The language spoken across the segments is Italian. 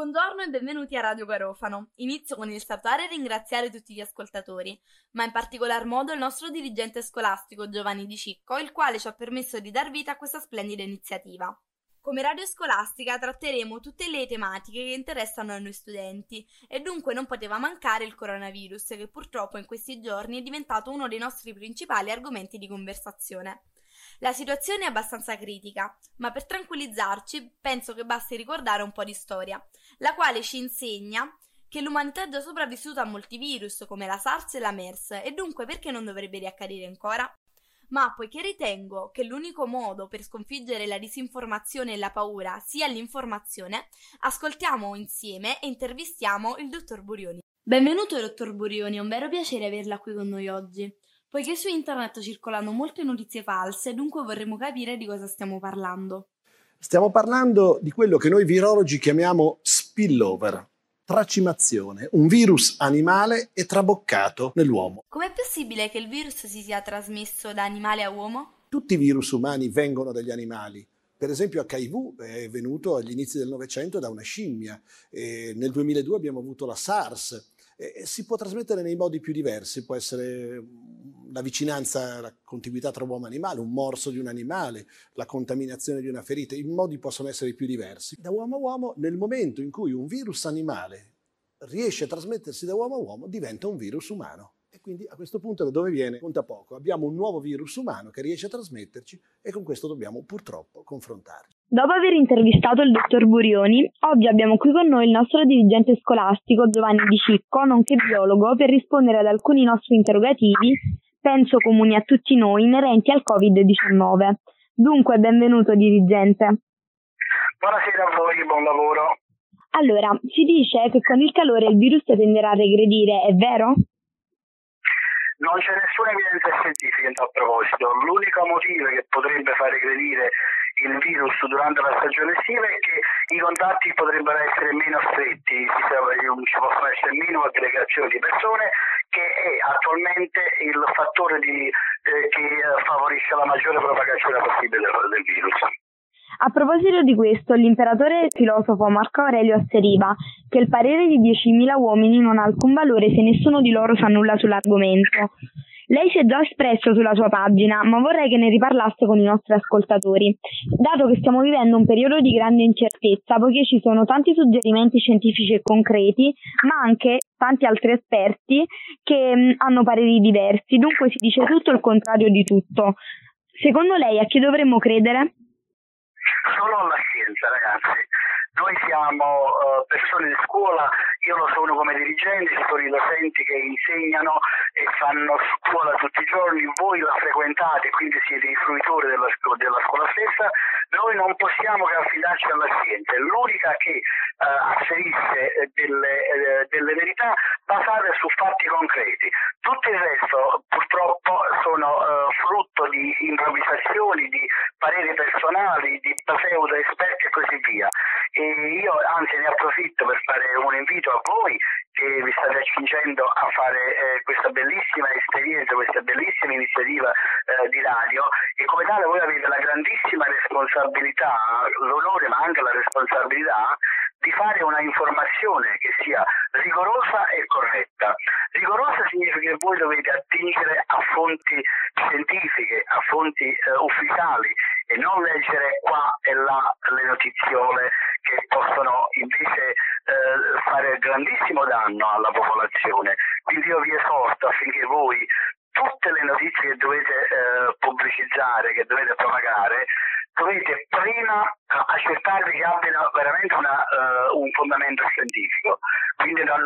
Buongiorno e benvenuti a Radio Garofano. Inizio con il salutare e ringraziare tutti gli ascoltatori, ma in particolar modo il nostro dirigente scolastico Giovanni Di Cicco, il quale ci ha permesso di dar vita a questa splendida iniziativa. Come radio scolastica tratteremo tutte le tematiche che interessano a noi studenti e dunque non poteva mancare il coronavirus che purtroppo in questi giorni è diventato uno dei nostri principali argomenti di conversazione. La situazione è abbastanza critica, ma per tranquillizzarci penso che basti ricordare un po' di storia, la quale ci insegna che l'umanità è già sopravvissuta a molti virus come la SARS e la MERS e dunque perché non dovrebbe riaccadere ancora? Ma poiché ritengo che l'unico modo per sconfiggere la disinformazione e la paura sia l'informazione, ascoltiamo insieme e intervistiamo il dottor Burioni. Benvenuto dottor Burioni, è un vero piacere averla qui con noi oggi. Poiché su internet circolano molte notizie false, dunque vorremmo capire di cosa stiamo parlando. Stiamo parlando di quello che noi virologi chiamiamo spillover, tracimazione, un virus animale e traboccato nell'uomo. Com'è possibile che il virus si sia trasmesso da animale a uomo? Tutti i virus umani vengono dagli animali. Per esempio HIV è venuto agli inizi del Novecento da una scimmia, e nel 2002 abbiamo avuto la SARS. E si può trasmettere nei modi più diversi, può essere la vicinanza, la contiguità tra uomo e animale, un morso di un animale, la contaminazione di una ferita, i modi possono essere più diversi. Da uomo a uomo, nel momento in cui un virus animale riesce a trasmettersi da uomo a uomo, diventa un virus umano. E quindi a questo punto da dove viene? Conta poco. Abbiamo un nuovo virus umano che riesce a trasmetterci e con questo dobbiamo purtroppo confrontarci. Dopo aver intervistato il dottor Burioni, oggi abbiamo qui con noi il nostro dirigente scolastico Giovanni Di Cicco, nonché biologo, per rispondere ad alcuni nostri interrogativi penso comuni a tutti noi inerenti al Covid-19. Dunque, benvenuto dirigente. Buonasera a voi, buon lavoro. Allora, si dice che con il calore il virus tenderà a regredire, è vero? Non c'è nessuna evidenza scientifica in tal proposito. L'unico motivo che potrebbe far regredire il virus durante la stagione estiva è che i contatti potrebbero essere meno stretti, ci possono essere meno aggregazioni di persone, che è attualmente il fattore di, eh, che favorisce la maggiore propagazione possibile del, del virus. A proposito di questo, l'imperatore filosofo Marco Aurelio asseriva che il parere di 10.000 uomini non ha alcun valore se nessuno di loro sa nulla sull'argomento. Lei si è già espresso sulla sua pagina, ma vorrei che ne riparlasse con i nostri ascoltatori, dato che stiamo vivendo un periodo di grande incertezza, poiché ci sono tanti suggerimenti scientifici e concreti, ma anche tanti altri esperti che mh, hanno pareri diversi, dunque si dice tutto il contrario di tutto. Secondo lei a chi dovremmo credere? Solo alla scienza, ragazzi noi siamo uh, persone di scuola, io lo sono come dirigente, ci sono i docenti che insegnano e fanno scuola tutti i giorni, voi la frequentate, quindi siete i fruitori della, della scuola stessa, noi non possiamo che affidarci alla scienza, è l'unica che uh, asserisce delle, uh, delle verità basate su fatti concreti. Tutto il resto purtroppo sono frutto di improvvisazioni, di pareri personali, di pseudo esperti e così via. E io anzi ne approfitto per fare un invito a voi che vi state accingendo a fare eh, questa bellissima esperienza, questa bellissima iniziativa eh, di radio e come tale voi avete la grandissima responsabilità, l'onore ma anche la responsabilità di fare una informazione che sia rigorosa e corretta. Rigorosa significa che voi dovete attingere a fonti scientifiche, a fonti eh, ufficiali e non leggere qua e là le notiziole che possono invece eh, fare grandissimo danno alla popolazione. Quindi io vi esorto affinché voi tutte le notizie che dovete eh, pubblicizzare, che dovete propagare, dovete prima accertarvi che abbiano veramente una, uh, un fondamento scientifico, quindi non,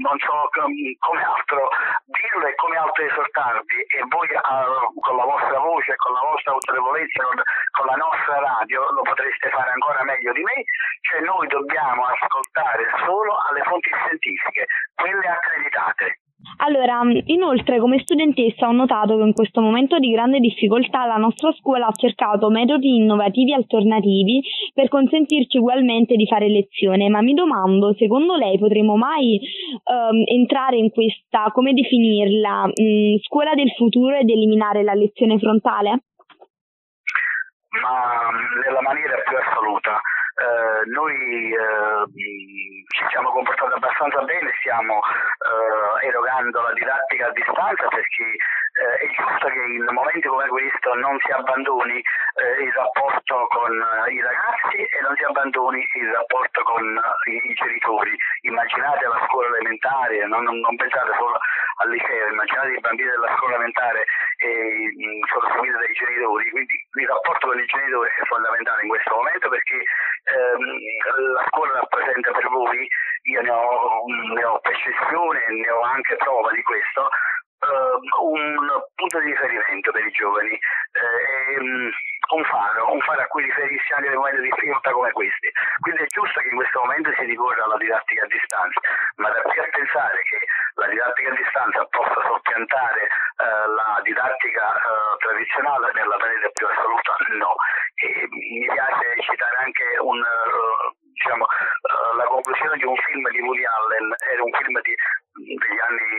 non so come altro dirlo e come altro esortarvi e voi uh, con la vostra voce, con la vostra autorevolezza, con, con, la nostra radio lo potreste fare ancora meglio di me, cioè noi dobbiamo ascoltare solo alle fonti scientifiche. Allora, inoltre come studentessa ho notato che in questo momento di grande difficoltà la nostra scuola ha cercato metodi innovativi alternativi per consentirci ugualmente di fare lezione, ma mi domando, secondo lei potremo mai um, entrare in questa, come definirla, mh, scuola del futuro ed eliminare la lezione frontale? Ma nella maniera più assoluta. Eh, noi eh, ci siamo comportati abbastanza bene, stiamo eh, erogando la didattica a distanza perché eh, è giusto che in momenti come questo non si abbandoni eh, il rapporto con eh, i ragazzi e non si abbandoni il rapporto con i, i genitori. Immaginate la scuola elementare, non, non, pensate solo al liceo, immaginate i bambini della scuola elementare e sono seguiti dai genitori, quindi il rapporto con i genitori è fondamentale in questo momento perché ehm, la scuola rappresenta per voi, io ne ho, ne ho percezione, ne ho anche prova di questo, uh, un punto di riferimento per i giovani, uh, un faro, un faro a cui riferirsi anche nei momenti di difficoltà come questi. Quindi è giusto che in questo momento si ricorra alla didattica a distanza, ma da qui a pensare che la didattica a distanza possa soppiantare uh, la didattica tradizionale nella maniera più assoluta, no. E mi piace citare anche un diciamo, uh, la conclusione di un film di Woody Allen era un film di, degli anni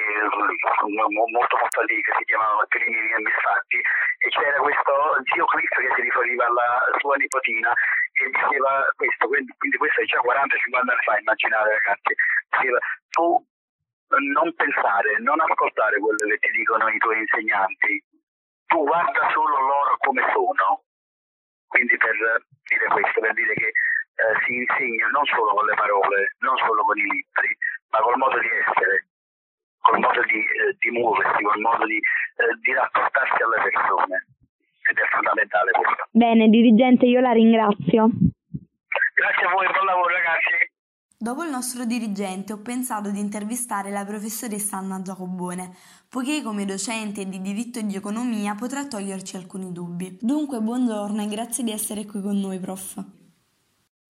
molto lì che si chiamava Crimini e Misfatti e c'era questo zio Cliff che si riferiva alla sua nipotina e diceva questo, quindi questo è già 40-50 anni fa, immaginate ragazzi, diceva tu non pensare, non ascoltare quello che ti dicono i tuoi insegnanti, tu guarda solo loro come sono. Quindi per dire questo, per dire che eh, si insegna non solo con le parole, non solo con i libri, ma col modo di essere, col modo di, eh, di muoversi, col modo di, eh, di rapportarsi alle persone. Ed è fondamentale questo. Bene, dirigente, io la ringrazio. Grazie a voi, buon lavoro ragazzi. Dopo il nostro dirigente ho pensato di intervistare la professoressa Anna Giacobone, poiché come docente di diritto e di economia potrà toglierci alcuni dubbi. Dunque, buongiorno e grazie di essere qui con noi, prof.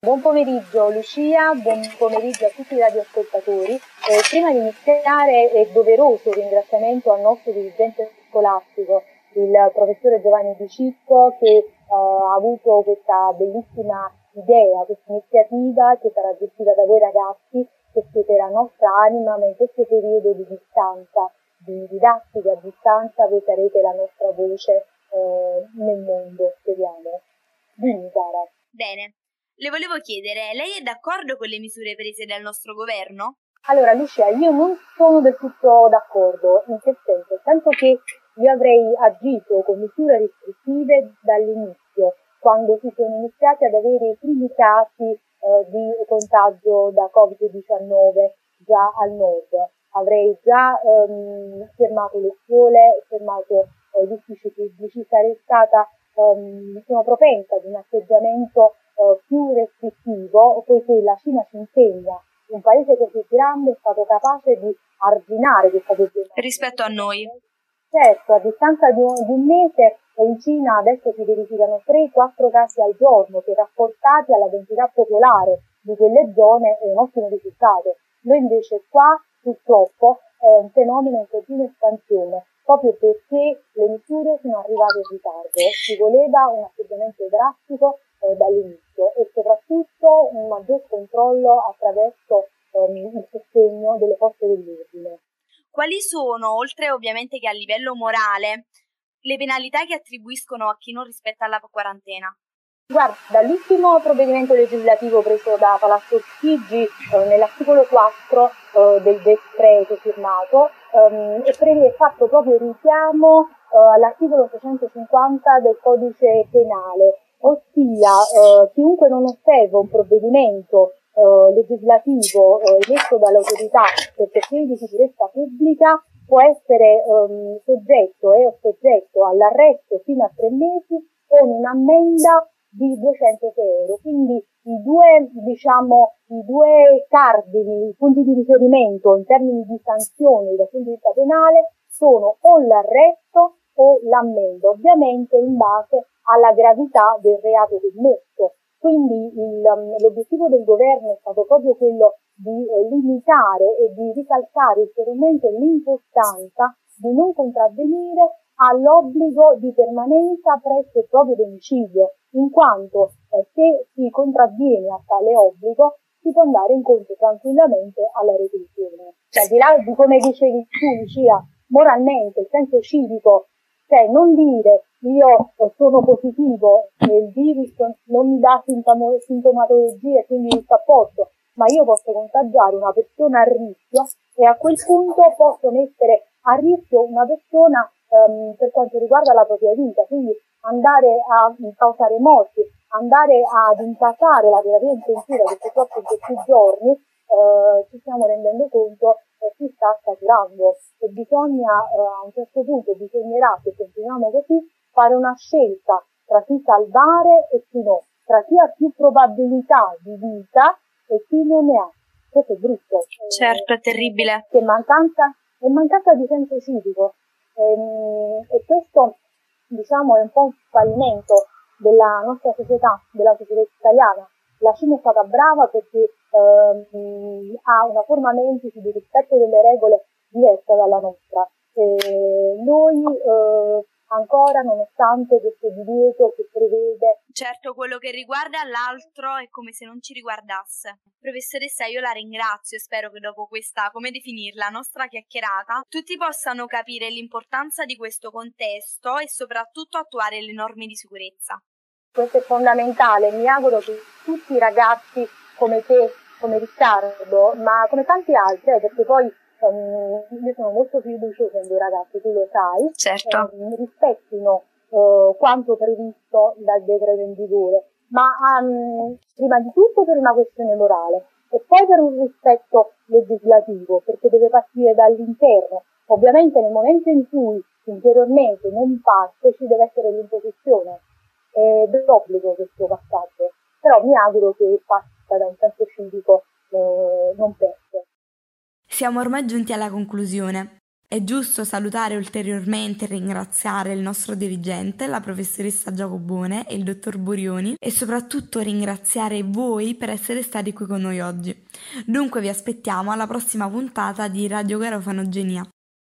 Buon pomeriggio Lucia, buon pomeriggio a tutti i radioascoltatori. Eh, prima di iniziare è doveroso ringraziamento al nostro dirigente scolastico, il professore Giovanni Di Cicco, che eh, ha avuto questa bellissima idea, questa iniziativa che sarà gestita da voi ragazzi, che siete la nostra anima, ma in questo periodo di distanza, di didattica a distanza, voi sarete la nostra voce eh, nel mondo, speriamo. Dimmi Sara. Bene, le volevo chiedere, lei è d'accordo con le misure prese dal nostro governo? Allora, Lucia, io non sono del tutto d'accordo, in che senso? Senso che io avrei agito con misure restrittive dall'inizio, quando si sono iniziati ad avere i primi casi eh, di contagio da Covid-19 già al nord. Avrei già ehm, fermato le scuole, fermato eh, gli uffici pubblici, sarei stata, ehm, sono propensa ad un atteggiamento eh, più restrittivo, poiché la Cina ci insegna, un paese così grande è stato capace di arginare questa problematica. Rispetto a noi. Certo, a distanza di un, di un mese in Cina adesso si verificano 3-4 casi al giorno che rapportati alla densità popolare di quelle zone è un ottimo risultato. Noi invece qua purtroppo è un fenomeno in continua espansione proprio perché le misure sono arrivate in ritardo. Si voleva un atteggiamento drastico eh, dall'inizio e soprattutto un maggior controllo attraverso ehm, il sostegno delle forze dell'ordine. Quali sono, oltre ovviamente che a livello morale, le penalità che attribuiscono a chi non rispetta la quarantena? Guarda, l'ultimo provvedimento legislativo preso da Palazzo Chigi eh, nell'articolo 4 eh, del decreto firmato ehm, è, fatto proprio richiamo eh, all'articolo 850 del codice penale ossia eh, chiunque non osserva un provvedimento eh, legislativo eh, emesso dall'autorità per questioni di sicurezza pubblica può essere ehm, soggetto e soggetto all'arresto fino a tre mesi con un'ammenda di 200 euro. Quindi i due, diciamo, i due cardini, i punti di riferimento in termini di sanzioni dal punto di vista penale sono o l'arresto o l'ammenda, ovviamente in base alla gravità del reato commesso. Quindi um, l'obiettivo del governo è stato proprio quello di eh, limitare e di ricalcare ulteriormente l'importanza di non contravvenire all'obbligo di permanenza presso il proprio domicilio, in quanto eh, se si contravviene a tale obbligo si può andare incontro tranquillamente alla reclusione. Cioè, al di là di come dicevi tu, Lucia, moralmente, il senso civico cioè non dire io sono positivo e il virus non mi dà sintomatologie, quindi sto a posto, ma io posso contagiare una persona a rischio e a quel punto posso mettere a rischio una persona ehm, per quanto riguarda la propria vita, quindi andare a causare morti, andare ad intasare la terapia intensiva che purtroppo in questi giorni eh, ci stiamo rendendo conto eh, si sta saturando e bisogna eh, a un certo punto bisognerà, se continuiamo così, fare una scelta tra chi salvare e chi no, tra chi ha più probabilità di vita e non ne ha. Questo è brutto. Certo, è terribile. Che mancanza, è mancanza di senso civico. E, ehm, e questo, diciamo, è un po' un fallimento della nostra società, della società italiana. La Cina è stata brava perché ehm, ha una forma mentis di rispetto delle regole diversa dalla nostra. E noi eh, ancora nonostante questo divieto che prevede. Certo, quello che riguarda l'altro è come se non ci riguardasse. Professoressa, io la ringrazio e spero che dopo questa, come definirla, nostra chiacchierata, tutti possano capire l'importanza di questo contesto e soprattutto attuare le norme di sicurezza. Questo è fondamentale, mi auguro che tutti i ragazzi come te, come Riccardo, ma come tanti altri, eh, perché poi um, io sono molto fiduciosa in dei ragazzi, tu lo sai, certo. um, rispettino uh, quanto previsto dal decreto in vigore, ma um, prima di tutto per una questione morale e poi per un rispetto legislativo, perché deve partire dall'interno. Ovviamente nel momento in cui interiormente non parte ci deve essere l'imposizione è d'obbligo questo passaggio, però mi auguro che passa da un senso civico eh, non perso. Siamo ormai giunti alla conclusione. È giusto salutare ulteriormente e ringraziare il nostro dirigente, la professoressa Giacobone e il dottor Burioni e soprattutto ringraziare voi per essere stati qui con noi oggi. Dunque vi aspettiamo alla prossima puntata di Radio Garofano Genia.